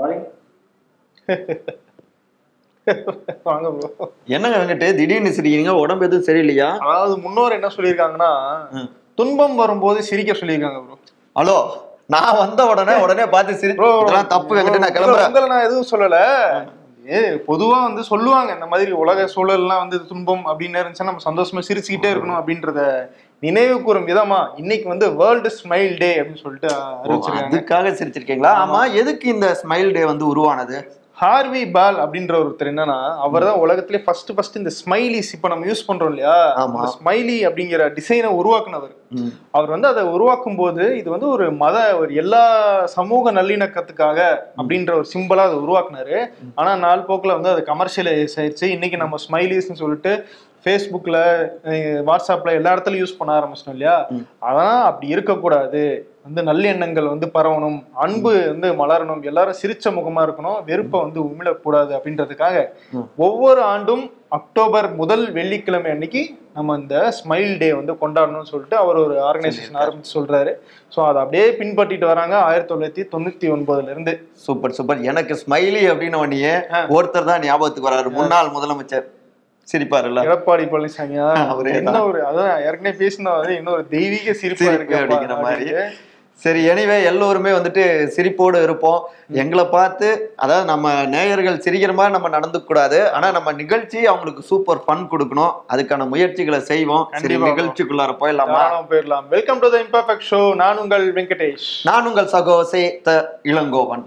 வாங்க ப்ரோ என்னங்க வந்துட்டு திடீர்னு சிரிக்கிறீங்க? உடம்பு எதுவும் சரியில்லையா? அதாவது முன்னோர் என்ன சொல்லியிருக்காங்கன்னா. துன்பம் வரும்போது சிரிக்க சொல்லியிருக்காங்க ப்ரோ ஹலோ நான் வந்த உடனே உடனே பார்த்து சிரி தப்பு வெங்கட்டு நான் கிளம்புறேன். உங்களை நான் எதுவும் சொல்லல. ஏ பொதுவா வந்து சொல்லுவாங்க இந்த மாதிரி உலக சூழல்லாம் வந்து துன்பம் அப்படின்னு இருந்துச்சுன்னா நம்ம சந்தோஷமா சிரிச்சுக்கிட்டே இருக்கணும் அப்படின்றத. நினைவு கூறும் விதமா இன்னைக்கு வந்து வேர்ல்டு ஸ்மைல் டே அப்படின்னு சொல்லிட்டு அதுக்காக சிரிச்சிருக்கீங்களா? ஆமா. எதுக்கு இந்த ஸ்மைல் டே வந்து உருவானது? ஹார்வி பால் அப்படின்ற ஒருத்தர் என்னன்னா அவர் தான் உலகத்திலே ஃபர்ஸ்ட் ஃபர்ஸ்ட் இந்த ஸ்மைலிஸ் இப்ப நம்ம யூஸ் பண்றோம் இல்லையா. ஸ்மைலி அப்படிங்கிற டிசைனை உருவாக்குனவர். அவர் வந்து அதை உருவாக்கும் போது இது வந்து ஒரு மத ஒரு எல்லா சமூக நல்லிணக்கத்துக்காக அப்படின்ற ஒரு சிம்பிளா அதை உருவாக்குனாரு. ஆனா நாள் போக்குல வந்து அது கமர்ஷியலைஸ் ஆயிடுச்சு இன்னைக்கு நம்ம ஸ்மைலிஸ்னு சொல்லிட்டு ஃபேஸ்புக்ல வாட்ஸ்அப்ல எல்லா இடத்துலயும் யூஸ் பண்ண ஆரம்பிச்சிட்டோம் இல்லையா? அதான் அப்படி இருக்கக்கூடாது. வந்து நல்லெண்ணங்கள் வந்து பரவணும். அன்பு வந்து மலரணும். எல்லாரும் சிரிச்ச முகமா இருக்கணும். வெறுப்பை வந்து உமிழக்கூடாது அப்படின்றதுக்காக. ஒவ்வொரு ஆண்டும் அக்டோபர் முதல் வெள்ளிக்கிழமை அன்னைக்கு நம்ம இந்த ஸ்மைல் டே வந்து கொண்டாடணும்னு சொல்லிட்டு அவர் ஒரு ஆர்கனைசேஷன் ஆரம்பிச்சு சொல்றாரு. ஸோ அதை அப்படியே பின்பற்றிட்டு வராங்க ஆயிரத்தி தொள்ளாயிரத்தி தொண்ணூத்தி ஒன்பதுல இருந்து. Super super. எனக்கு ஸ்மைலி அப்படின்னு உடனே ஒருத்தர் தான் ஞாபகத்துக்கு வராரு. முன்னாள் முதலமைச்சர். சிரிப்பாருல்ல? எடப்பாடி பழனிசாமியா? அவரே என்ன ஒரு அதான் ஏற்கனவே பேசினவர் இன்னொரு தெய்வீக சிரிப்பா இருக்கு அப்படிங்கிற மாதிரி. சரி எனிவே எல்லோருமே வந்துட்டு சிரிப்போடு இருப்போம். எங்களை பார்த்து அதாவது நம்ம நேயர்கள் சிரிக்கிற மாதிரி நம்ம நடந்துக்க கூடாது. ஆனா நம்ம நிகழ்ச்சி அவங்களுக்கு சூப்பர் ஃபன் கொடுக்கணும். அதுக்கான முயற்சிகளை செய்வோம். சரி. நிகழ்ச்சிக்குள்ளார போயிடலாமா? போயிடலாம். Welcome to the imperfect show நான் உங்கள் வெங்கடேஷ். நான் உங்கள் சகோசே த இளங்கோவன்.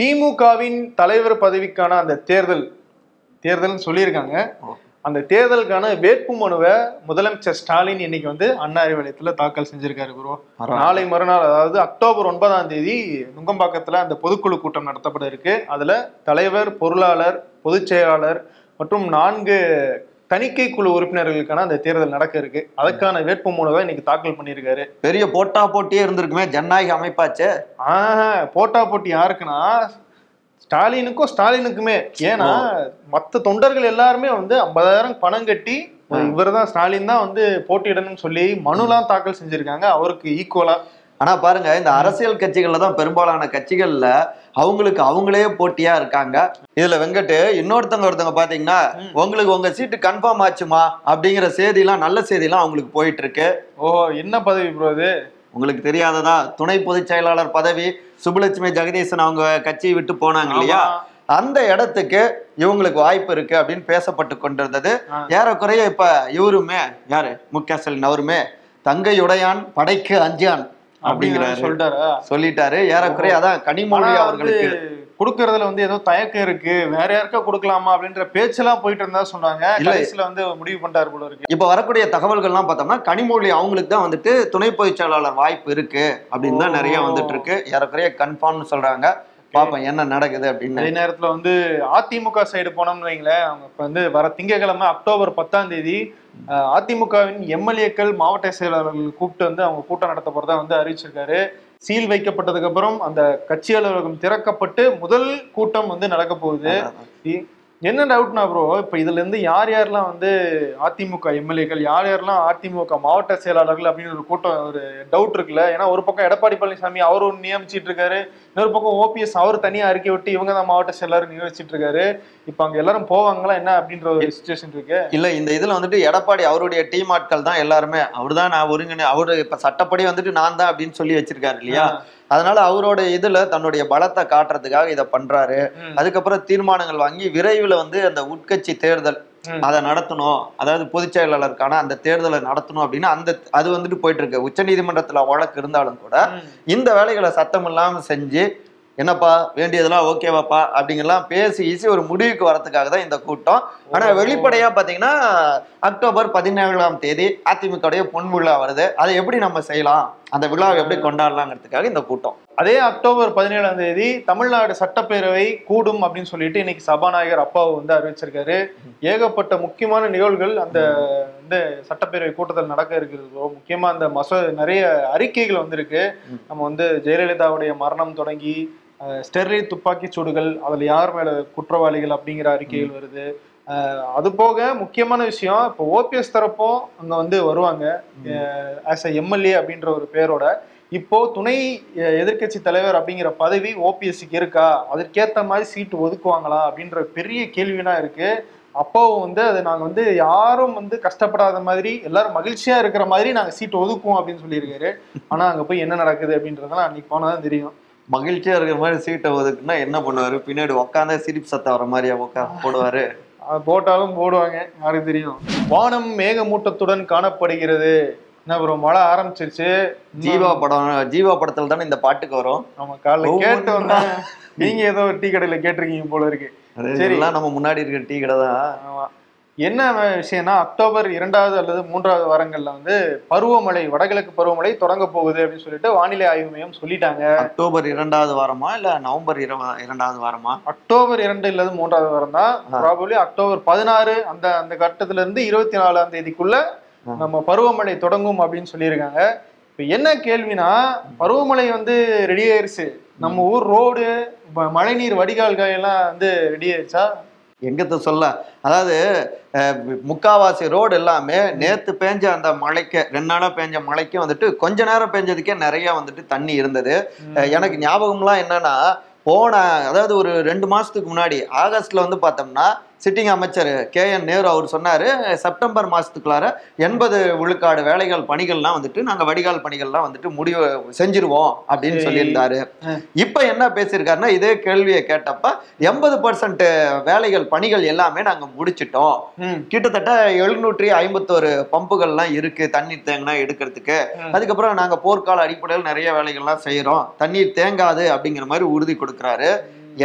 திமுகவின் தலைவர் பதவிக்கான அந்த தேர்தல் தேர்தல்னு சொல்லியிருக்காங்க. அந்த தேர்தலுக்கான வேட்பு மனுவை முதலமைச்சர் ஸ்டாலின் இன்னைக்கு வந்து அண்ணா அறிவாலயத்துல தாக்கல் செஞ்சிருக்காரு பரவாயில்ல. நாளை மறுநாள் அதாவது அக்டோபர் ஒன்பதாம் தேதி நுங்கம்பாக்கத்துல அந்த பொதுக்குழு கூட்டம் நடத்தப்பட இருக்கு. அதுல தலைவர் பொருளாளர் பொதுச் செயலாளர் மற்றும் நான்கு தணிக்கை குழு உறுப்பினர்களுக்கான அந்த தேர்தல் நடக்க இருக்கு. அதுக்கான வேட்பு மனுவை இன்னைக்கு தாக்கல் பண்ணியிருக்காரு. பெரிய போட்டா போட்டியே இருந்திருக்குமே ஜனநாயக அமைப்பாச்சே. ஆஹ் போட்டா போட்டி யாருக்குன்னா? ஸ்டாலினுக்கும் ஸ்டாலினுக்குமே. ஏன்னா மத்த தொண்டர்கள் எல்லாருமே வந்து ஐம்பதாயிரம் பணம் கட்டி இவர் தான் ஸ்டாலின் தான் வந்து போட்டியிடணும்னு சொல்லி மனுலாம் தாக்கல் செஞ்சிருக்காங்க. அவருக்கு ஈக்குவலா ஆனா பாருங்க இந்த அரசியல் கட்சிகள்ல தான் பெரும்பாலான கட்சிகள்ல அவங்களுக்கு அவங்களே போட்டியா இருக்காங்க. இதுல வெங்கட்டு இன்னொருத்தவங்க ஒருத்தவங்க பாத்தீங்கன்னா உங்களுக்கு உங்க சீட்டு கன்ஃபார்ம் ஆச்சுமா? அப்படிங்கிற செய்திலாம் நல்ல செய்திலாம் அவங்களுக்கு போயிட்டு இருக்கு ஓ என்ன பதவி ப்ரோ இது உங்களுக்கு தெரியாததா? துணை பொதுச் செயலாளர் பதவி சுப்புலட்சுமி ஜெகதீசன் அவங்க கட்சியை விட்டு போனாங்க இல்லையா. அந்த இடத்துக்கு இவங்களுக்கு வாய்ப்பு இருக்கு அப்படின்னு பேசப்பட்டு கொண்டிருந்தது. ஏறக்குறைய இப்ப இவருமே யாரு? மு க ஸ்டாலின் அவருமே தங்கையுடையான் படைக்கு அஞ்சான். அப்படிங்கிறாரு அப்படிங்கிறாரு. சொல்லிட்டாரா. சொல்லிட்டாரு. ஏறக்குறைய அதான் கனிமொழி அவர்களுக்கு கொடுக்கறதுல வந்து ஏதோ தயக்கம் இருக்கு. வேற யாருக்கா கொடுக்கலாமா அப்படின்ற பேச்செல்லாம் போயிட்டு இருந்தா சொன்னாங்க. கடைசியில வந்து முடிவு பண்ணிட்டாரு போல இருக்கு. இப்ப வரக்கூடிய தகவல்கள்லாம் பார்த்தோம்னா கனிமொழி அவங்களுக்கு தான் வந்துட்டு துணை பொதுச் செயலாளர் வாய்ப்பு இருக்கு அப்படின்னு தான் நிறைய. வந்துட்டு இருக்கு. ஏறக்குறைய கன்ஃபார்ம்னு சொல்றாங்க. பாப்போம் என்ன நடக்குது அப்படின்னு. அதே நேரத்துல வந்து அதிமுக சைடு போனோம்னு வைங்களேன் அவங்க இப்ப வந்து வர திங்கட்கிழமை அக்டோபர் பத்தாம் தேதி அதிமுகவின் எம்எல்ஏக்கள் மாவட்ட செயலாளர்கள் கூப்பிட்டு வந்து அவங்க கூட்டம் நடத்த போறதா வந்து அறிவிச்சிருக்காரு. சீல் வைக்கப்பட்டதுக்கு அப்புறம் அந்த கட்சி அலுவலகம் திறக்கப்பட்டு முதல் கூட்டம் வந்து நடக்க போகுது. என்ன டவுட்னா ப்ரோ இப்ப இதுல இருந்து யார் யாரெல்லாம் வந்து அதிமுக எம்எல்ஏக்கள் யார் யாரெல்லாம் அதிமுக மாவட்ட செயலாளர்கள் அப்படின்னு ஒரு கூட்டம் ஒரு டவுட் இருக்குல்ல? ஏன்னா ஒரு பக்கம் எடப்பாடி பழனிசாமி அவர் ஒன்று நியமிச்சிட்டு இருக்காரு இன்னொரு பக்கம் ஓபிஎஸ் அவர் தனியா அறிக்கை விட்டு இவங்க தான் மாவட்ட செயலாளர் நியமிச்சிட்டு இருக்காரு. இப்ப அங்க எல்லாரும் போவாங்களா? என்ன அப்படின்ற ஒரு சுச்சுவேஷன் இருக்கு. இல்ல இந்த இதுல வந்துட்டு எடப்பாடி அவருடைய டீம் ஆட்கள் தான் எல்லாருமே. அவர்தான் நான் ஒருங்கிணை அவரு இப்ப சட்டப்படி வந்துட்டு நான் தான் அப்படின்னு சொல்லி வச்சிருக்காரு இல்லையா? அதனால அவரோட இதுல தன்னுடைய பலத்தை காட்டுறதுக்காக இதை பண்றாரு. அதுக்கப்புறம் தீர்மானங்கள் வாங்கி விரைவில் வந்து அந்த உட்கட்சி தேர்தல். அதை நடத்தணும் அதாவது பொதுச் செயலாளருக்கான அந்த தேர்தலை நடத்தணும் அப்படின்னு அந்த அது வந்துட்டு போயிட்டு இருக்கு உச்சநீதிமன்றத்துல வழக்கு இருந்தாலும் கூட. இந்த வேலைகளை சத்தம் இல்லாம செஞ்சு என்னப்பா வேண்டியதெல்லாம் ஓகேவாப்பா அப்படிங்கெல்லாம் பேசி ஈசி ஒரு முடிவுக்கு வரதுக்காக தான் இந்த கூட்டம் ஆனா ஓ. வெளிப்படையா பாத்தீங்கன்னா அக்டோபர் பதினேழாம் தேதி அதிமுகவுடைய பொன் விழா வருது அதை எப்படி நம்ம செய்யலாம் அந்த விழாவை எப்படி கொண்டாடலாங்கிறதுக்காக இந்த கூட்டம். அதே அக்டோபர் பதினேழாம் தேதி தமிழ்நாடு சட்டப்பேரவை கூடும் அப்படின்னு சொல்லிட்டு இன்னைக்கு சபாநாயகர் அப்பாவு வந்து அறிவிச்சிருக்காரு. ஏகப்பட்ட முக்கியமான நிகழ்வுகள் அந்த இந்த சட்டப்பேரவை கூட்டத்தில் நடக்க இருக்கிறது. முக்கியமா அந்த மசோ நிறைய அறிக்கைகள் வந்திருக்கு. நம்ம வந்து ஜெயலலிதாவுடைய மரணம் தொடங்கி ஸ்டெர்லைட் துப்பாக்கி சூடுகள் அதில் யார் மேல குற்றவாளிகள் அப்படிங்கிற அறிக்கைகள் வருது. அது போக முக்கியமான விஷயம் இப்போ ஓபிஎஸ் தரப்பும் அங்க வந்து வருவாங்க. ஆஸ் அ எம்எல்ஏ அப்படின்ற ஒரு பேரோட. இப்போ துணை அஹ், எதிர்க்கட்சி தலைவர் அப்படிங்கிற பதவி ஓபிஎஸ்சிக்கு இருக்கா? அதற்கேத்த மாதிரி சீட்டு ஒதுக்குவாங்களா? அப்படின்ற பெரிய கேள்வினா இருக்கு. அப்போவும் வந்து அது நாங்க வந்து யாரும் வந்து கஷ்டப்படாத மாதிரி எல்லாரும் மகிழ்ச்சியா இருக்கிற மாதிரி நாங்க சீட்டு ஒதுக்குவோம் அப்படின்னு சொல்லியிருக்காரு. ஆனா அங்க போய் என்ன நடக்குது அப்படின்றதெல்லாம் அன்னைக்கு போனாதான் தெரியும். மகிழ்ச்சியா இருக்கிற மாதிரி சீட்டை ஒதுக்குனா என்ன பண்ணுவாரு? பின்னாடி உட்காந்தா சிரிப்பு சத்தம் வர மாதிரியா உட்கா போடுவாரு. போட்டாலும் போடுவாங்க யாருக்கு தெரியும்? வானம் மேகமூட்டத்துடன் காணப்படுகிறது. என்ன ப்ரோ மழை ஆரம்பிச்சிருச்சு. ஜீவா படம் ஜீவா படத்துல தானே இந்த பாட்டுக்கு வரும்? நம்ம காலைல. கேட்டு வந்தேன் நீங்க ஏதோ ஒரு டீ கடையில கேட்டிருக்கீங்க போல இருக்கு. சரி. நம்ம முன்னாடி இருக்கிற டீ கடை தான். ஆமா. என்ன விஷயம்னா அக்டோபர் இரண்டாவது அல்லது மூன்றாவது வாரங்கள்ல வந்து பருவமழை வடகிழக்கு பருவமழை தொடங்க போகுது அப்படின்னு சொல்லிட்டு வானிலை ஆய்வு மையம் சொல்லிட்டாங்க. அக்டோபர் இரண்டாவது வாரமா இல்ல நவம்பர் இரண்டாவது வாரமா? அக்டோபர் இரண்டு இல்லது மூன்றாவது வாரம் தான். ப்ராபப்ளி அக்டோபர் பதினாறு அந்த அந்த கட்டத்துல இருந்து இருபத்தி நாலாம் தேதிக்குள்ள. நம்ம பருவமழை தொடங்கும் அப்படின்னு சொல்லியிருக்காங்க. இப்ப என்ன கேள்வினா பருவமழை வந்து ரெடி ஆயிருச்சு. நம்ம ஊர் ரோடு மழைநீர் வடிகால்கள் எல்லாம் வந்து ரெடி ஆயிருச்சா? எங்கத்த சொல்ல? அதாவது முக்காவாசி ரோடு எல்லாமே நேத்து பேஞ்ச அந்த மழைக்கு ரெண்டு நாளா பேஞ்ச மழைக்கு வந்துட்டு கொஞ்ச நேரம் பேஞ்சதுக்கே நிறைய வந்துட்டு தண்ணி இருந்தது. எனக்கு ஞாபகம்லாம் என்னன்னா போன அதாவது ஒரு ரெண்டு மாசத்துக்கு முன்னாடி ஆகஸ்ட்ல வந்து பார்த்தோம்னா சிட்டிங் அமைச்சர் கே என் நேரு அவர் சொன்னாரு செப்டம்பர் மாசத்துக்குள்ளார எண்பது விழுக்காடு வேலைகள் பணிகள்லாம் வந்துட்டு நாங்க வடிகால் பணிகள்லாம் வந்துட்டு முடிவு செஞ்சிருவோம் அப்படின்னு. சொல்லியிருந்தாரு. இப்ப என்ன பேசியிருக்காருன்னா இதே கேள்வியை கேட்டப்ப எண்பது பர்சன்ட் வேலைகள் பணிகள் எல்லாமே நாங்க முடிச்சிட்டோம். கிட்டத்தட்ட எழுநூற்றி ஐம்பத்தோரு பம்புகள்லாம் இருக்கு தண்ணீர் தேங்கினா எடுக்கிறதுக்கு. அதுக்கப்புறம் நாங்க போர்க்கால அடிப்படையில் நிறைய வேலைகள்லாம் செய்யறோம் தண்ணீர் தேங்காது அப்படிங்கிற மாதிரி உறுதி கொடுக்குறாரு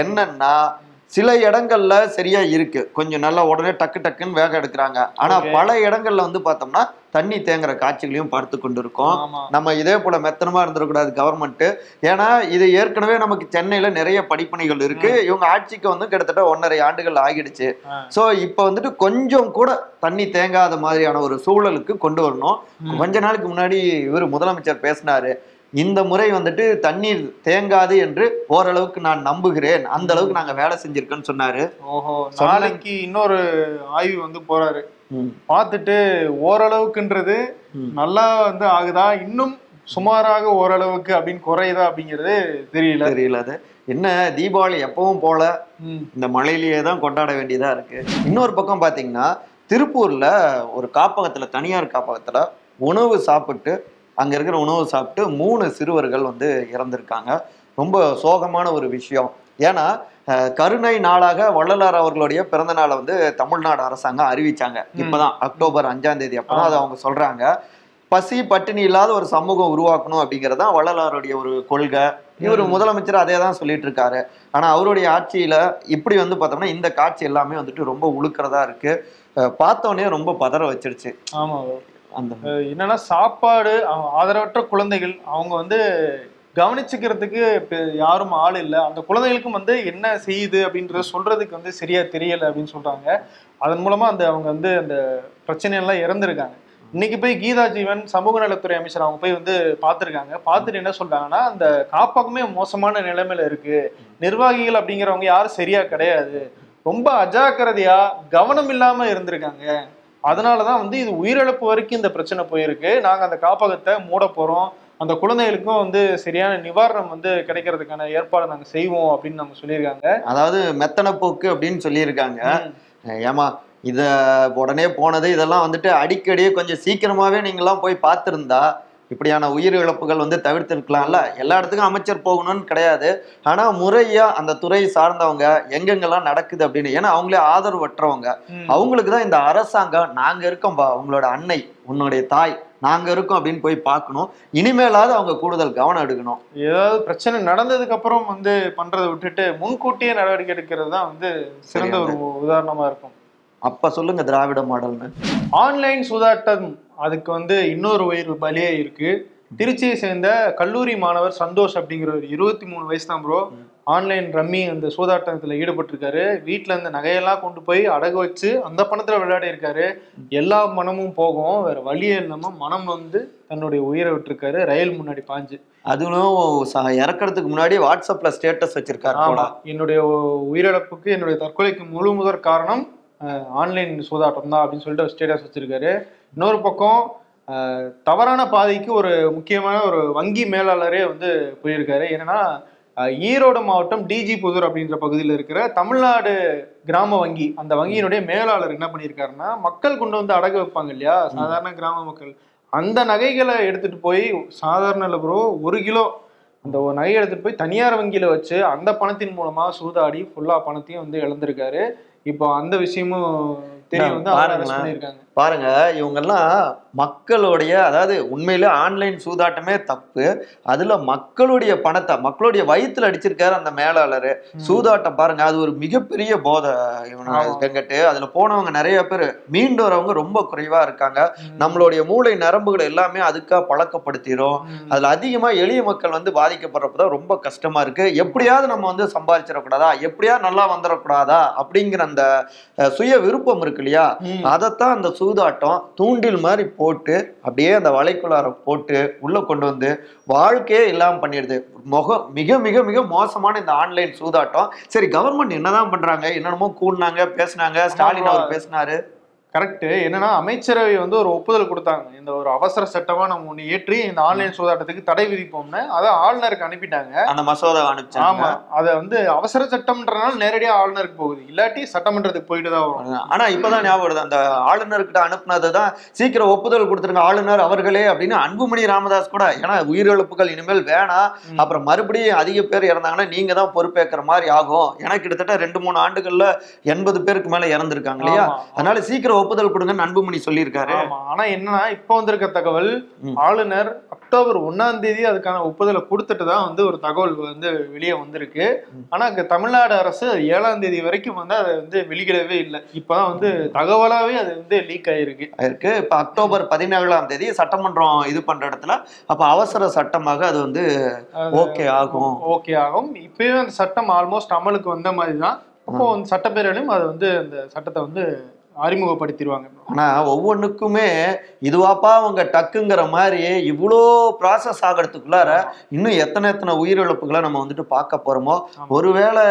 என்னன்னா சில இடங்கள்ல சரியா இருக்கு. கொஞ்சம் நல்லா உடனே டக்கு டக்குன்னு வேகம் எடுக்கிறாங்க. ஆனா. பல இடங்கள்ல வந்து பார்த்தோம்னா தண்ணி தேங்குற காட்சிகளையும் பார்த்து கொண்டிருக்கோம். நம்ம இதே போல மெத்தனமா இருந்துடக்கூடாது கவர்மெண்ட் ஏன்னா இது ஏற்கனவே நமக்கு சென்னையில நிறைய படிப்பணிகள் இருக்கு. இவங்க ஆட்சிக்கு வந்து கிட்டத்தட்ட ஒன்றரை ஆண்டுகள் ஆகிடுச்சு. சோ இப்ப வந்துட்டு கொஞ்சம் கூட தண்ணி தேங்காத மாதிரியான ஒரு சூழலுக்கு கொண்டு வரணும். கொஞ்ச நாளுக்கு முன்னாடி இவர் முதலமைச்சர் பேசினாரு. இந்த முறை வந்துட்டு தண்ணீர் தேங்காது என்று ஓரளவுக்கு நான் நம்புகிறேன். அந்த அளவுக்கு நாங்க வேலை செஞ்சிருக்கோன்னு சொன்னாரு. ஓஹோ நாளைக்கு இன்னொரு ஆய்வு வந்து போறாரு. பார்த்துட்டு ஓரளவுக்குன்றது. நல்லா வந்து ஆகுதா? இன்னும் சுமாராக ஓரளவுக்கு அப்படின்னு குறையுதா அப்படிங்கிறது தெரியல. தெரியல அது. என்ன தீபாவளி எப்பவும் போல. இந்த மழையிலேயே தான் கொண்டாட வேண்டியதா இருக்கு. இன்னொரு பக்கம் பாத்தீங்கன்னா திருப்பூர்ல ஒரு காப்பகத்துல தனியார் காப்பகத்துல உணவு சாப்பிட்டு அங்க இருக்கிற உணவு சாப்பிட்டு மூணு சிறுவர்கள் வந்து இறந்திருக்காங்க. ரொம்ப சோகமான ஒரு விஷயம். ஏன்னா கருணை நாளாக வள்ளலார் அவர்களுடைய பிறந்த நாளை வந்து தமிழ்நாடு அரசாங்கம் அறிவிச்சாங்க. இப்பதான் அக்டோபர் அஞ்சாம் தேதி. அப்பதான் அதை அவங்க சொல்றாங்க. பசி பட்டினி இல்லாத ஒரு சமூகம் உருவாக்கணும் அப்படிங்கிறது தான் வள்ளலாருடைய ஒரு கொள்கை. இவர். முதலமைச்சர் அதே தான் சொல்லிட்டு இருக்காரு ஆனா அவருடைய ஆட்சியில இப்படி வந்து பார்த்தோம்னா இந்த காட்சி எல்லாமே வந்துட்டு ரொம்ப உழுக்கிறதா இருக்கு. பார்த்தோன்னே ரொம்ப பதற வச்சிருச்சு. ஆமா அந்த என்னன்னா சாப்பாடு ஆதரவற்ற குழந்தைகள் அவங்க வந்து கவனிச்சுக்கிறதுக்கு யாரும் ஆள் இல்லை. அந்த குழந்தைகளுக்கும் வந்து என்ன செய்யுது அப்படின்றத சொல்றதுக்கு வந்து சரியா தெரியல அப்படின்னு சொல்றாங்க. அதன் மூலமா அந்த அவங்க வந்து அந்த பிரச்சனையெல்லாம் இறந்துருக்காங்க. இன்னைக்கு போய் கீதா ஜீவன் சமூக நலத்துறை அமைச்சர் அவங்க போய் வந்து பார்த்துருக்காங்க பார்த்துட்டு என்ன சொல்றாங்கன்னா அந்த காப்பகமே மோசமான நிலைமையில இருக்கு. நிர்வாகிகள் அப்படிங்கிறவங்க யாரும் சரியா கிடையாது. ரொம்ப அஜாக்கிரதையா கவனம் இல்லாம இருந்திருக்காங்க. அதனாலதான் வந்து இது உயிரிழப்பு வரைக்கும் இந்த பிரச்சனை போயிருக்கு. நாங்க அந்த காப்பகத்தை மூட போறோம். அந்த குழந்தைகளுக்கும் வந்து சரியான நிவாரணம் வந்து கிடைக்கிறதுக்கான ஏற்பாடு நாங்க செய்வோம் அப்படின்னு நாங்க சொல்லியிருக்காங்க. அதாவது மெத்தன போக்கு அப்படின்னு சொல்லியிருக்காங்க. ஏமா இத உடனே போனது இதெல்லாம் வந்துட்டு அடிக்கடி கொஞ்சம் சீக்கிரமாவே நீங்கெல்லாம் போய் பார்த்திருந்தா இப்படியான உயிர் இழப்புகள் வந்து தவிர்த்திருக்கலாம்ல? எல்லா இடத்துக்கும் அமைச்சர் போகணும்னு கிடையாது. ஆனா முறையா அந்த துறை சார்ந்தவங்க எங்கெங்கெல்லாம் நடக்குது அப்படின்னு ஏன்னா அவங்களே ஆதரவற்றவங்க. அவங்களுக்கு தான் இந்த அரசாங்கம் நாங்க இருக்கோம்பா உங்களோட அன்னை உன்னுடைய தாய் நாங்க இருக்கோம் அப்படின்னு போய் பார்க்கணும். இனிமேலாவது அவங்க கூடுதல் கவனம் எடுக்கணும். ஏதாவது பிரச்சனை நடந்ததுக்கு அப்புறம் வந்து பண்றதை விட்டுட்டு முன்கூட்டியே நடவடிக்கை எடுக்கிறது தான் வந்து சிறந்த ஒரு உதாரணமா இருக்கும். அப்ப சொல்லுங்க திராவிட மாடல்னு. ஆன்லைன் சூதாட்டம் அதுக்கு வந்து இன்னொரு உயிர் பலியே இருக்கு. திருச்சியை சேர்ந்த கல்லூரி மாணவர் சந்தோஷ் அப்படிங்கிற ஒரு இருபத்தி மூணு வயசு தான் ப்ரோ ஆன்லைன் ரம்மி அந்த சூதாட்டத்துல ஈடுபட்டிருக்காரு. வீட்டுல இருந்த நகையெல்லாம் கொண்டு போய் அடகு வச்சு அந்த பணத்துல விளையாடி இருக்காரு எல்லா மனமும் போகும் வேற வழியே இல்லாம மனம் வந்து தன்னுடைய உயிரை விட்டிருக்காரு ரயில் முன்னாடி பாஞ்சு. அதுவும் இறக்கறதுக்கு முன்னாடி வாட்ஸ்அப்ல ஸ்டேட்டஸ் வச்சிருக்காரு என்னுடைய உயிரிழப்புக்கு என்னுடைய தற்கொலைக்கு முழு முதற் காரணம் ஆன்லைன் சூதாட்டம் தான் அப்படின்னு சொல்லிட்டு ஸ்டேட்டஸ் வச்சிருக்காரு. இன்னொரு பக்கம் தவறான பாதைக்கு ஒரு முக்கியமான ஒரு வங்கி மேலாளரே வந்து போயிருக்காரு. என்னன்னா ஈரோடு மாவட்டம் டிஜி புதூர் அப்படின்ற பகுதியில் இருக்கிற தமிழ்நாடு கிராம வங்கி. அந்த வங்கியினுடைய மேலாளர் என்ன பண்ணியிருக்காருன்னா மக்கள் கொண்டு வந்து அடகு வைப்பாங்க இல்லையா? சாதாரண கிராம மக்கள். அந்த நகைகளை எடுத்துட்டு போய் சாதாரண ப்ரோ ஒரு கிலோ அந்த ஒரு நகையை எடுத்துட்டு போய் தனியார் வங்கியில வச்சு அந்த பணத்தின் மூலமா சூதாடி ஃபுல்லா பணத்தையும் வந்து இழந்திருக்காரு. இப்போ அந்த விஷயமும் தெரிய வந்து பாருங்களேன். பாருங்க இவங்கெல்லாம் மக்களுடைய அதாவது உண்மையிலே ஆன்லைன் சூதாட்டமே தப்பு. அதுல மக்களுடைய பணத்தை மக்களுடைய வயித்துல அடிச்சிருக்காரு அந்த மேலாளர். சூதாட்டம் பாருங்க அது ஒரு மிகப்பெரிய போதை. வெங்கட்டு. அதுல போனவங்க நிறைய பேர் மீண்டு வரவங்க ரொம்ப குறைவா இருக்காங்க. நம்மளுடைய மூளை நரம்புகள் எல்லாமே அதுக்கா பழக்கப்படுத்திடும். அதுல அதிகமா எளிய மக்கள் வந்து பாதிக்கப்படுறப்பதான் ரொம்ப கஷ்டமா இருக்கு. எப்படியாவது நம்ம வந்து சம்பாதிச்சிடக்கூடாதா? எப்படியாவது நல்லா வந்துடக்கூடாதா? அப்படிங்கிற அந்த சுய விருப்பம் இருக்கு இல்லையா. அதைத்தான் அந்த சூதாட்டம் தூண்டில் மாதிரி போட்டு அப்படியே அந்த வலைக்குள்ளார போட்டு உள்ள கொண்டு வந்து வாழ்க்கையே இல்லாம பண்ணிடுது. முகம் மிக மிக மிக மோசமான இந்த ஆன்லைன் சூதாட்டம். சரி கவர்மெண்ட் என்னதான் பண்றாங்க? என்னென்னமோ கூடினாங்க பேசுனாங்க. ஸ்டாலின் அவர் பேசினாரு. கரெக்ட் என்னன்னா அமைச்சரவை வந்து ஒரு ஒப்புதல் கொடுத்தாங்க. இந்த ஒரு அவசர சட்டமா நம்ம ஒண்ணு ஏற்றி இந்த ஆன்லைன் சூதாட்டத்துக்கு தடை விதிப்போம்னு அதை ஆளுநருக்கு அனுப்பிட்டாங்க. அந்த மசோதா அனுப்பிச்சாங்க. ஆமா. அத வந்து அவசர சட்டம்ன்றனால நேரடியா ஆளுநருக்கு போகுது. இல்லாட்டி சட்டமன்றத்துக்கு போயிட்டு தான் வரும். ஆனா இப்பதான் ஞாபகம் வருது. அந்த ஆளுநர்கிட்ட அனுப்புனதுதான் சீக்கிரம் ஒப்புதல் கொடுத்துருங்க ஆளுநர் அவர்களே அப்படின்னு அன்புமணி ராமதாஸ் கூட. ஏன்னா உயிரிழப்புகள் இனிமேல் வேணாம். அப்புறம் மறுபடியும் அதிக பேர் இறந்தாங்கன்னா நீங்க தான் பொறுப்பேற்கிற மாதிரி ஆகும். ஏன்னா கிட்டத்தட்ட ரெண்டு மூணு ஆண்டுகள்ல எண்பது பேருக்கு மேல இறந்திருக்காங்க இல்லையா. அதனால சீக்கிரம் ஒப்புதல் கொடுங்கன்னு அன்புமணி சொல்லியிருக்காரு. ஆனா என்னன்னா இப்ப வந்திருக்க தகவல். ஆளுநர் அக்டோபர் ஒண்ணாம் தேதி அதுக்கான ஒப்புதலை கொடுத்துட்டு தான் வந்து ஒரு தகவல் வந்து வெளியே வந்திருக்கு. ஆனா இங்க தமிழ்நாடு அரசு ஏழாம் தேதி வரைக்கும் வந்து அதை வந்து வெளியிடவே இல்லை. இப்பதான் வந்து தகவலாவே அது வந்து லீக் ஆயிருக்கு. இருக்கு. இப்ப அக்டோபர் பதினேழாம் தேதி சட்டமன்றம் இது பண்ற இடத்துல அப்ப அவசர சட்டமாக அது வந்து ஓகே ஆகும். ஓகே ஆகும். இப்பயும் அந்த சட்டம் ஆல்மோஸ்ட் அமலுக்கு வந்த மாதிரி தான். அப்போ வந்து சட்டப்பேரவையிலும் அதை வந்து அந்த சட்டத்தை வந்து அறிமுகப்படுத்திடுவாங்க. ஆனா ஒவ்வொன்றுக்குமே இதுவாப்பா அவங்க டக்குங்கிற மாதிரி இவ்வளோ ப்ராசஸ் ஆகிறதுக்குள்ளார இன்னும் எத்தனை எத்தனை உயிரிழப்புகளை நம்ம வந்துட்டு பார்க்க போறோமோ? ஆமா. ஒருவேளை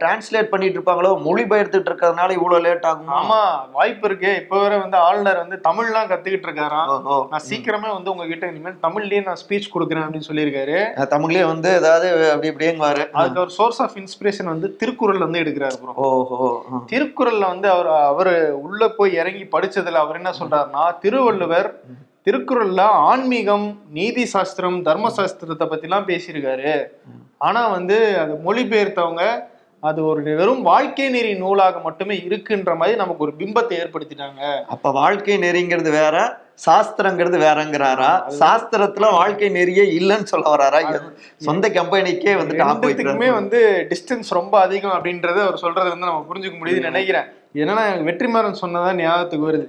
டிரான்ஸ்லேட் பண்ணிட்டு இருப்பாங்களோ? மொழிபெயர்த்துட்டு இருக்கிறதுனால இவ்வளோ லேட் ஆகுமா? ஆமா வாய்ப்பு இருக்கு. இப்ப வேற வந்து ஆளுநர் வந்து தமிழ்லாம் கத்துக்கிட்டு இருக்காராம். நான் சீக்கிரமே வந்து உங்ககிட்ட இனிமேல் தமிழ்லயே நான் ஸ்பீச் கொடுக்குறேன் அப்படின்னு சொல்லியிருக்காரு. தமிழ்லயே வந்து ஏதாவது அப்படி இப்படிங்குவாரு அதுக்கு ஒரு சோர்ஸ் ஆஃப் இன்ஸ்பிரேஷன் வந்து திருக்குறள் வந்து எடுக்கிறாரு ஓஹோ. திருக்குறள்ல வந்து அவர் அவரு உள்ள போய் இறங்கி படிச்சதுல அவர் என்ன சொல்றாருன்னா திருவள்ளுவர் திருக்குறள்ல ஆன்மீகம் நீதி சாஸ்திரம் தர்ம சாஸ்திரத்தை பத்திலாம் பேசியிருக்காரு. ஆனா வந்து அது மொழிபெயர்த்தவங்க அது ஒரு வெறும் வாழ்க்கை நெறி நூலாக மட்டுமே இருக்குன்ற மாதிரி நமக்கு ஒரு பிம்பத்தை ஏற்படுத்திட்டாங்க. அப்ப வாழ்க்கை நெறிங்கிறது வேற சாஸ்திரங்கிறது வேறங்கிறாரா? சாஸ்திரத்துல வாழ்க்கை நெறியே இல்லைன்னு சொல்ல வராரா? சொந்த கம்பெனிக்கே வந்துட்டு. வந்து டிஸ்டன்ஸ் ரொம்ப அதிகம் அப்படின்றத அவர் சொல்றது வந்து நம்ம புரிஞ்சுக்க முடியுதுன்னு நினைக்கிறேன். என்னன்னா வெற்றிமாறன் சொன்னதான் ஞாபகத்துக்கு வருது.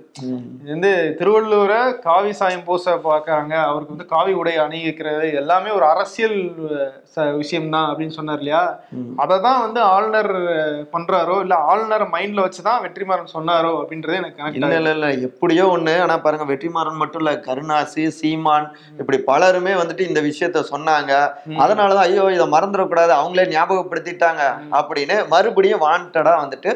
இது வந்து திருவள்ளுவரை காவி சாயம் பூச பார்க்கறாங்க. அவருக்கு வந்து காவி உடை அணிவிக்கிறது எல்லாமே ஒரு அரசியல் விஷயம்தான் அப்படின்னு சொன்னார் இல்லையா. அதை தான் வந்து ஆளுநர் பண்றாரோ இல்ல ஆளுநர் மைண்ட்ல வச்சுதான் வெற்றிமாறன் சொன்னாரோ அப்படின்றது எனக்கு இல்ல. இல்ல இல்ல. எப்படியோ ஒண்ணு. ஆனா பாருங்க வெற்றிமாறன் மட்டும் இல்ல கருணாசி சீமான் இப்படி பலருமே வந்துட்டு இந்த விஷயத்த சொன்னாங்க. அதனாலதான் ஐயோ இதை மறந்துடக்கூடாது. அவங்களே ஞாபகப்படுத்திட்டாங்க அப்படின்னு மறுபடியும் வாண்டடா வந்துட்டு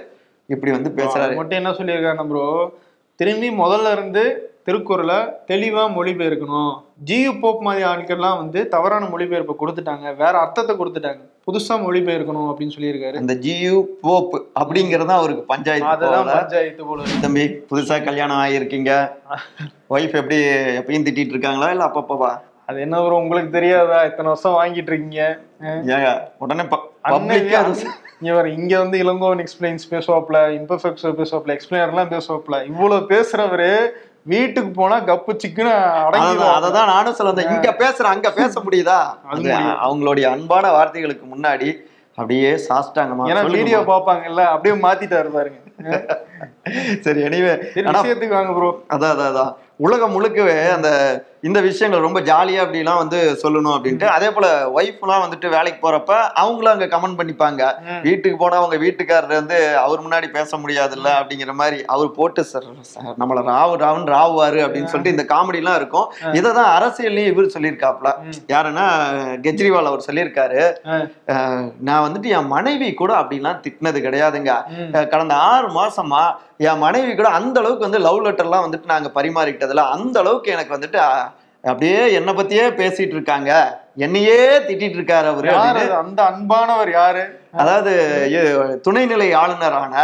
இப்படி வந்து பேசுறாரு. மட்டும் என்ன சொல்லியிருக்காரு ப்ரோ திரும்பி முதல்ல இருந்து திருக்குறளை தெளிவா மொழிபெயர்க்கணும். ஜியு போப் மாதிரி ஆட்கள்லாம் வந்து தவறான மொழிபெயர்ப்பை கொடுத்துட்டாங்க. வேற அர்த்தத்தை கொடுத்துட்டாங்க. புதுசா மொழிபெயர்க்கணும் அப்படின்னு சொல்லியிருக்காரு. அந்த ஜியு போப் அப்படிங்கறதுதான் அவருக்கு பஞ்சாயத்து அதுதான். பஞ்சாயத்து போல. தம்பி புதுசா கல்யாணம் ஆகியிருக்கீங்க. ஒய்ஃப் எப்படி எப்பயும் திட்டிட்டு இருக்காங்களா இல்ல அப்பப்பவா? அது என்ன ப்ரோ உங்களுக்கு தெரியாதா? இத்தனை வருஷம் வாங்கிட்டு இருக்கீங்க. ஏங்க உடனே அண்ணன் பப்ளிக்கா இவர் இங்க வந்து இளங்கோவன் எக்ஸ்பிளைன்ஸ் பேசுவாப்ல இம்பர்ஃபெக்ட்ஸ் பேசுவாப்ல எக்ஸ்பிளைனர்லாம் பேசுவாப்ல இவ்வளவு பேசுறவரு வீட்டுக்கு போனா கப்பு சிக்குன்னு அததான் நானும் சொல்ல இங்க பேசுறேன் அங்க பேச முடியுதா. அவங்களுடைய அன்பான வார்த்தைகளுக்கு முன்னாடி அப்படியே சாஸ்டாங்கம்மா ஏன்னா. வீடியோ பாப்பாங்கல்ல அப்படியே மாத்திட்டாரு பாருங்க. சரி எனிவே விஷயத்துக்கு வாங்க ப்ரோ அதான் அதான் அதான். உலகம் முழுக்கவே அந்த இந்த விஷயங்கள் ரொம்ப ஜாலியா அப்படிலாம் வந்து சொல்லணும் அப்படின்ட்டு அதே போல ஒய்ஃப்லாம் வந்துட்டு வேலைக்கு போறப்ப அவங்களும் அங்க கமெண்ட் பண்ணிப்பாங்க. வீட்டுக்கு போனா அவங்க வீட்டுக்காரர் வந்து அவர் முன்னாடி பேச முடியாதுல்ல? அப்படிங்கிற மாதிரி அவர் போட்டு சார் சார் நம்மள ராவு ராவுன்னு ராவுவாரு அப்படின்னு சொல்லிட்டு இந்த காமெடி எல்லாம் இருக்கும். இதை தான் அரசியல்லையும் இவர் சொல்லியிருக்காப்ல. யாருன்னா கெஜ்ரிவால் அவர் சொல்லியிருக்காரு. நான் வந்துட்டு என் மனைவி கூட அப்படிலாம் திட்டினது கிடையாதுங்க. கடந்த ஆறு மாசமா என் மனைவி கூட அந்த அளவுக்கு வந்து லவ் லெட்டர்லாம் வந்துட்டு நாங்க பரிமாறிக்கிட்டதுல அந்த அளவுக்கு எனக்கு வந்துட்டு அப்படியே என்னை பத்தியே பேசிட்டு இருக்காங்க. என்னையே திட்டிட்டு இருக்காரு அவரு? அந்த அன்பானவர் யாரு? அதாவது துணைநிலை ஆளுநரான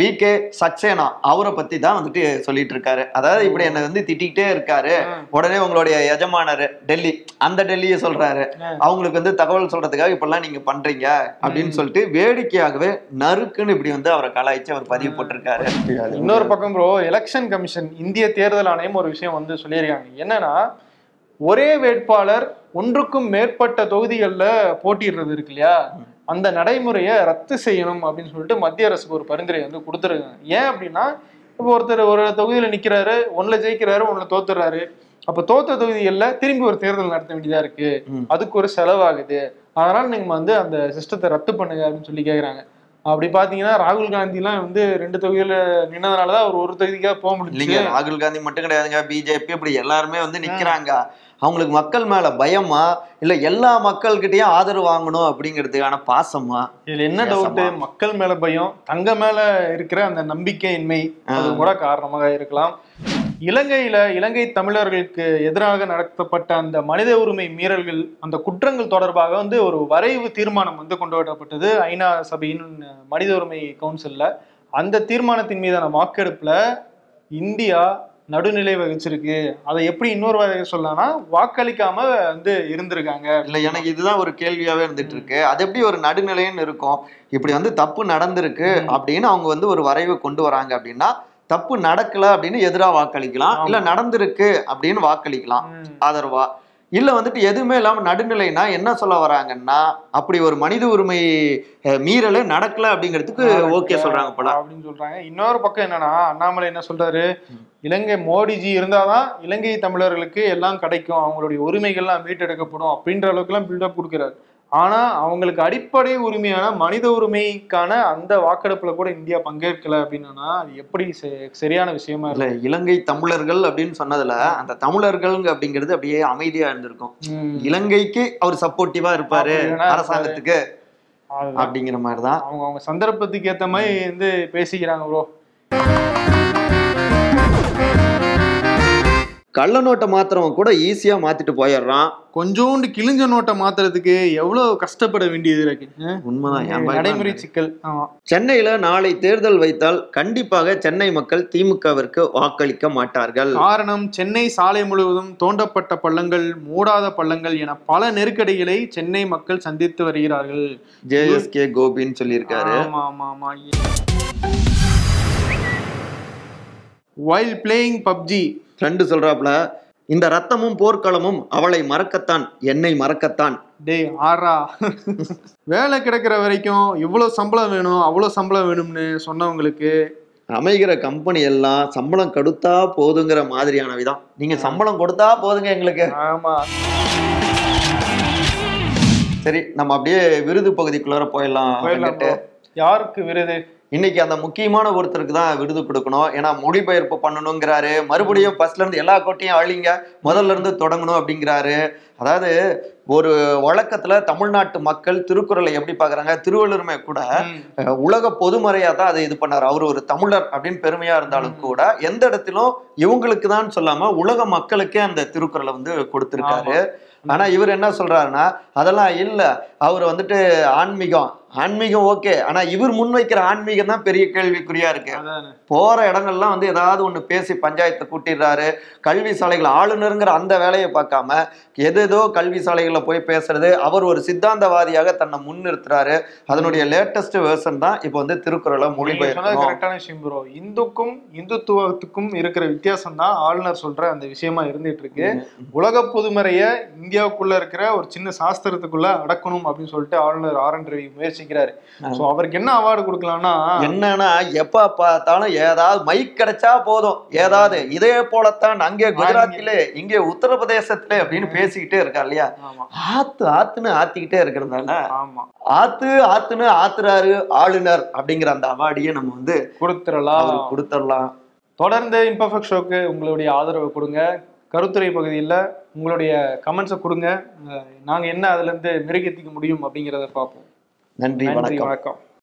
வி. கே. சக்சேனா அவரை பத்தி தான் வந்துட்டு சொல்லிட்டு இருக்காரு அதாவது இப்படி என்ன வந்து திட்டிக்கிட்டே இருக்காரு. உடனே உங்களுடைய எஜமானர் டெல்லி அந்த டெல்லியை சொல்றாரு. அவங்களுக்கு வந்து தகவல் சொல்றதுக்காக இப்பெல்லாம் நீங்க பண்றீங்க அப்படின்னு சொல்லிட்டு வேடிக்கையாகவே நறுக்குன்னு இப்படி வந்து அவரை கலாய்ச்சி அவர் பதிவு போட்டிருக்காரு. இன்னொரு பக்கம் ப்ரோ எலெக்ஷன் கமிஷன் இந்திய தேர்தல் ஆணையம் ஒரு விஷயம் வந்து சொல்லியிருக்காங்க. என்னன்னா ஒரே வேட்பாளர் ஒன்றுக்கும் மேற்பட்ட தொகுதிகளில் போட்டியிடுறது இருக்கு இல்லையா? அந்த நடைமுறையை ரத்து செய்யணும் அப்படின்னு சொல்லிட்டு மத்திய அரசுக்கு ஒரு பரிந்துரை வந்து கொடுத்துருக்காங்க. ஏன் அப்படின்னா இப்போ ஒருத்தர் ஒரு தொகுதியில் நிற்கிறாரு ஒன்றில் ஜெயிக்கிறாரு ஒன்றில் தோத்துறாரு. அப்போ தோத்த தொகுதிகளில் திரும்பி ஒரு தேர்தல் நடத்த வேண்டியதா இருக்கு. அதுக்கு ஒரு செலவாகுது. அதனால நீங்க வந்து அந்த சிஸ்டத்தை ரத்து பண்ணுங்க அப்படின்னு சொல்லி கேக்குறாங்க. அப்படி பாத்தீங்கன்னா ராகுல் காந்திலாம் வந்து ரெண்டு தொகுதியில நின்னதுனால தான் அவர் ஒரு தொகுதிக்காக போக முடியல ராகுல் காந்தி மட்டும் கிடையாதுங்க. பிஜேபி இப்படி எல்லாருமே வந்து நிக்கிறாங்க. அவங்களுக்கு மக்கள் மேல பயமா? இல்ல எல்லா மக்கள்கிட்டயும் ஆதரவு வாங்கணும் அப்படிங்கிறதுக்கான பாசமா? இதுல என்ன டவுட் மக்கள் மேல பயம் தங்க மேல இருக்கிற அந்த நம்பிக்கையின்மை அது கூட காரணமாக இருக்கலாம். இலங்கையில இலங்கை தமிழர்களுக்கு எதிராக நடத்தப்பட்ட அந்த மனித உரிமை மீறல்கள் அந்த குற்றங்கள் தொடர்பாக வந்து ஒரு வரைவு தீர்மானம் வந்து கொண்டு வரப்பட்டது ஐநா சபையின் மனித உரிமை கவுன்சில்ல அந்த தீர்மானத்தின் மீதான வாக்கெடுப்புல இந்தியா நடுநிலை வகிச்சிருக்கு. அதை எப்படி இன்னொரு வகை சொல்லலாம்னா வாக்களிக்காம வந்து இருந்திருக்காங்க. இல்ல எனக்கு இதுதான் ஒரு கேள்வியாவே இருந்துட்டு இருக்கு அது எப்படி ஒரு நடுநிலைன்னு இருக்கும்? இப்படி வந்து தப்பு நடந்திருக்கு அப்படின்னு அவங்க வந்து ஒரு வரைவு கொண்டு வராங்க அப்படின்னா தப்பு நடக்கல அப்படின்னு எதிரா வாக்களிக்கலாம். இல்ல நடந்திருக்கு அப்படின்னு வாக்களிக்கலாம். ஆதரவா? இல்ல வந்துட்டு எதுவுமே இல்லாம நடுநிலைனா என்ன சொல்ல வராங்கன்னா அப்படி ஒரு மனித உரிமை மீறலே நடக்கல அப்படிங்கிறதுக்கு ஓகே சொல்றாங்க போல. அப்படின்னு சொல்றாங்க. இன்னொரு பக்கம் என்னன்னா அண்ணாமலை என்ன சொல்றாரு? இலங்கை மோடிஜி இருந்தாதான் இலங்கை தமிழர்களுக்கு எல்லாம் கிடைக்கும். அவங்களுடைய உரிமைகள்லாம் மீட்டெடுக்கப்படும் அப்படின்ற அளவுக்கு எல்லாம் பில்டப் கொடுக்கிறாரு. ஆனா அவங்களுக்கு அடிப்படை உரிமையான மனித உரிமைக்கான அந்த வாக்கெடுப்புல கூட இந்தியா பங்கேற்கல அப்படின்னா அது எப்படி சரியான விஷயமா இல்ல இலங்கை தமிழர்கள் அப்படின்னு சொன்னதுல அந்த தமிழர்கள் அப்படிங்கிறது அப்படியே அமைதியா இருந்திருக்கும். இலங்கைக்கு அவர் சப்போர்ட்டிவா இருப்பாரு அரசாங்கத்துக்கு. அப்படிங்கிற மாதிரிதான். அவங்க அவங்க சந்தர்ப்பத்துக்கு ஏத்த மாதிரி வந்து பேசிக்கிறாங்க ப்ரோ கள்ள நோட்டை மாத்திரவன் கூட ஈஸியா மாத்திட்டு போயிடுறான். கொஞ்சோண்டு கிழிஞ்ச நோட்டை மாத்துறதுக்கு எவ்வளவு கஷ்டப்பட வேண்டியது இருக்கு? உண்மைதான் நடைமுறை? சிக்கல். சென்னையில நாளை தேர்தல் வைத்தால் கண்டிப்பாக சென்னை மக்கள் திமுகவிற்கு வாக்களிக்க மாட்டார்கள். காரணம் சென்னை சாலை முழுவதும் தோண்டப்பட்ட பள்ளங்கள் மூடாத பள்ளங்கள் என பல நெருக்கடிகளை சென்னை மக்கள் சந்தித்து வருகிறார்கள். ஜேஎஸ்கே கோபின்னு சொல்லியிருக்காரு. ஆமா ஆமா ஆமா வைல் பிளேயிங் பப்ஜி ஃப்ரெண்டு சொல்றாப்ல இந்த ரத்தமும் போர்க்களமும் அவளை மறக்கத்தான் என்னை மறக்கத்தான். டேய் ஆறா வேலை கிடைக்கிற வரைக்கும் இவ்வளவு சம்பளம் வேணும் அவ்வளவு சம்பளம் வேணும்னு சொன்னவங்களுக்கு அமைகிற கம்பெனி எல்லாம் சம்பளம் கொடுத்தா போதுங்கிற மாதிரியான விதம் நீங்க சம்பளம் கொடுத்தா போதுங்க எங்களுக்கு. ஆமா. சரி நம்ம அப்படியே விருது பகுதிக்குள்ளார போயிடலாம். யாருக்கு விருது? இன்னைக்கு அந்த முக்கியமான ஒருத்தருக்கு தான் விருது கொடுக்கணும். ஏன்னா மொழிபெயர்ப்பு பண்ணணுங்கிறாரு. மறுபடியும் ஃபர்ஸ்ட்ல இருந்து எல்லா கோட்டையும் அழிங்க. முதல்ல இருந்து தொடங்கணும் அப்படிங்கிறாரு. அதாவது ஒரு வழக்கத்துல தமிழ்நாட்டு மக்கள் திருக்குறளை எப்படி பாக்குறாங்க திருவள்ளுவருமே கூட உலக பொதுமறையா தான் அதை இது பண்ணாரு. அவர் ஒரு தமிழர் அப்படின்னு பெருமையா இருந்தாலும் கூட எந்த இடத்திலும் இவங்களுக்கு தான் சொல்லாம உலக மக்களுக்கே அந்த திருக்குறளை வந்து கொடுத்திருக்காரு. ஆனா இவர் என்ன சொல்றாருன்னா அதெல்லாம் இல்ல. அவர் வந்துட்டு ஆன்மீகம் ஆன்மீகம் ஓகே. ஆனா இவர் முன்வைக்கிற ஆன்மீகம் தான் பெரிய கேள்விக்குறியா இருக்கு. போற இடங்கள்லாம் வந்து ஏதாவது ஒண்ணு பேசி பஞ்சாயத்தை கூட்டிடுறாரு. கல்வி சாலைகள் ஆளுநருங்கிற அந்த வேலையை பார்க்காம எதேதோ கல்வி சாலைகள்ல போய் பேசுறது அவர் ஒரு சித்தாந்தவாதியாக தன்னை முன்னிறுத்துறாரு அதனுடைய லேட்டஸ்ட் வெர்ஷன் தான் இப்போ வந்து திருக்குறளை மொழிபெயர்க்கணும். கரெக்டான விஷயம் ப்ரோ இந்துக்கும் இந்துத்துவத்துக்கும் இருக்கிற வித்தியாசம் தான் ஆளுநர் சொல்ற அந்த விஷயமா இருந்துட்டு இருக்கு. உலக பொதுமறைய இந்தியாவுக்குள்ள இருக்கிற ஒரு சின்ன சாஸ்திரத்துக்குள்ள அடக்கணும் அப்படின்னு சொல்லிட்டு ஆளுநர் ஆர் என் ரவி முயற்சி முயற்சிக்கிறாரு சோ அவருக்கு என்ன அவார்டு கொடுக்கலாம்னா என்னன்னா எப்ப பார்த்தாலும் ஏதாவது மைக் கிடைச்சா போதும். ஏதாவது இதே போலத்தான் அங்கே குஜராத்திலே இங்கே. உத்தரப்பிரதேசத்திலே அப்படின்னு பேசிக்கிட்டே இருக்கா இல்லையா? ஆத்து ஆத்துன்னு ஆத்திக்கிட்டே இருக்கிறதால ஆமா. ஆத்து ஆத்துன்னு ஆத்துறாரு ஆளுநர் அப்படிங்கிற அந்த அவார்டையே நம்ம வந்து கொடுத்துடலாம். கொடுத்துடலாம். தொடர்ந்து இம்பர்ஃபெக்ட் ஷோக்கு உங்களுடைய ஆதரவு கொடுங்க. கருத்துரை பகுதியில் உங்களுடைய கமெண்ட்ஸை கொடுங்க. அஹ் நாங்க என்ன அதுல இருந்து மெருகேற்றிக்க முடியும் அப்படிங்கிறத பார்ப்போம். நன்றி வணக்கம்.